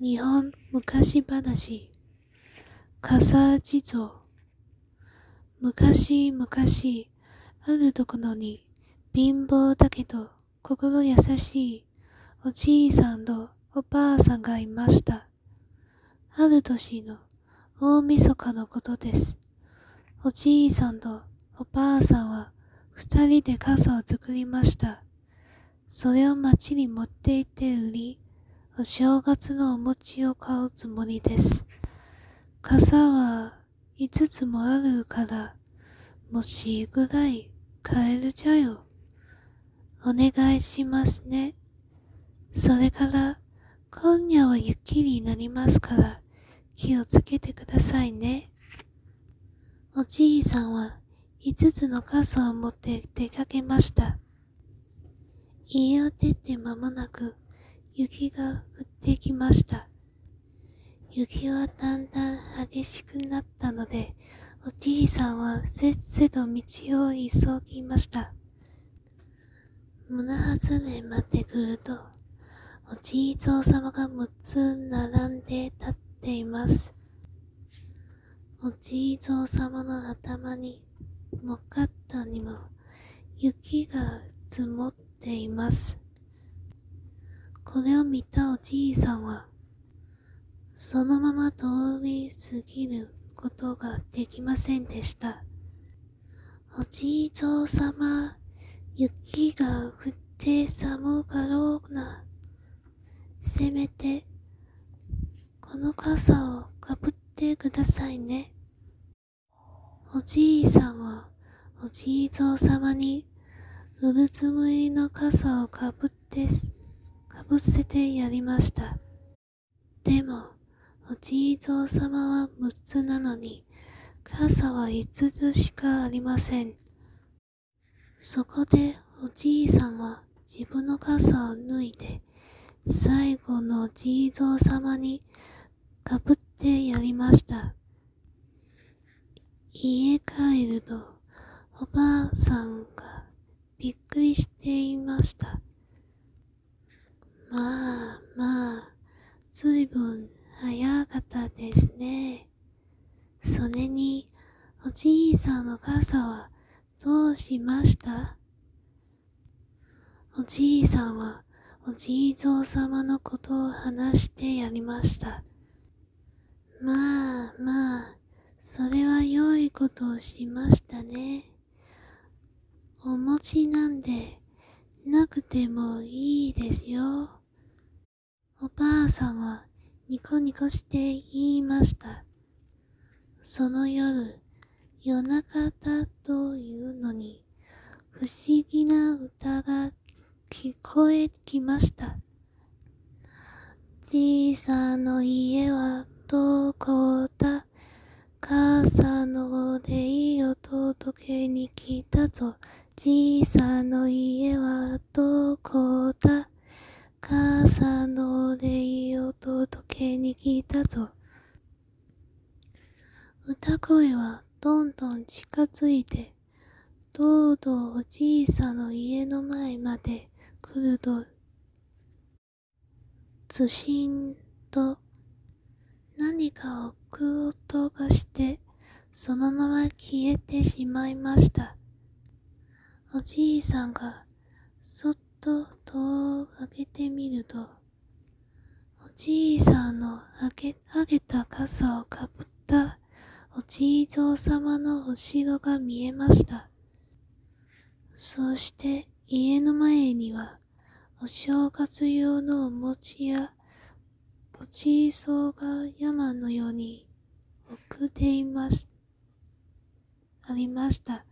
日本昔話笠地蔵昔々あるところに貧乏だけど心優しいおじいさんとおばあさんがいました。ある年の大晦日のことです。おじいさんとおばあさんは二人で傘を作りました。それを町に持って行って売り、お正月のお餅を買うつもりです。傘は五つもあるから、もしぐらい買えるじゃよ。お願いしますね。それから、今夜は雪になりますから、気をつけてくださいね。おじいさんは五つの傘を持って出かけました。家を出て間もなく雪が降ってきました。雪はだんだん激しくなったので、おじいさんはせっせと道を急ぎました。胸外れまで来ると、おじいぞうさまが6つ並んで立っています。おじいぞうさまの頭に、もかったにも、雪が積もっています。これを見たおじいさんは、そのまま通り過ぎることができませんでした。おじいぞうさま、雪が降って寒かろうな。せめて、この傘をかぶってくださいね。おじいさんは、おじいぞうさまに、うるつむりの傘をかぶって、かぶせてやりました。でも、おじいぞうさまは6つなのに、傘は5つしかありません。そこでおじいさんは自分の傘を脱いで、最後のおじいぞうさまにかぶってやりました。家帰ると、おばあさんがびっくりしていました。まあまあ、ずいぶん早かったですね。それに、おじいさんの傘はどうしました？おじいさんはおじいぞうさまのことを話してやりました。まあまあ、それは良いことをしましたね。お餅なんで、なくてもいいですよ。おばあさんはニコニコして言いました。その夜、夜中だというのに、不思議な歌が聞こえきました。じいさんの家はどこだ？傘のお礼を届けに来たぞ。じいさんの家はどこだ?母の礼を届けに来たぞ。歌声はどんどん近づいて、とうとうおじいさんの家の前まで来ると、ずしんと何かを食う音がして、そのまま消えてしまいました。おじいさんがと戸を開けてみると、おじいさんのあげ上げた傘をかぶったおじいぞうさまの後ろが見えました。そして家の前にはお正月用のお餅やごちそうが山のように置くています。ありました。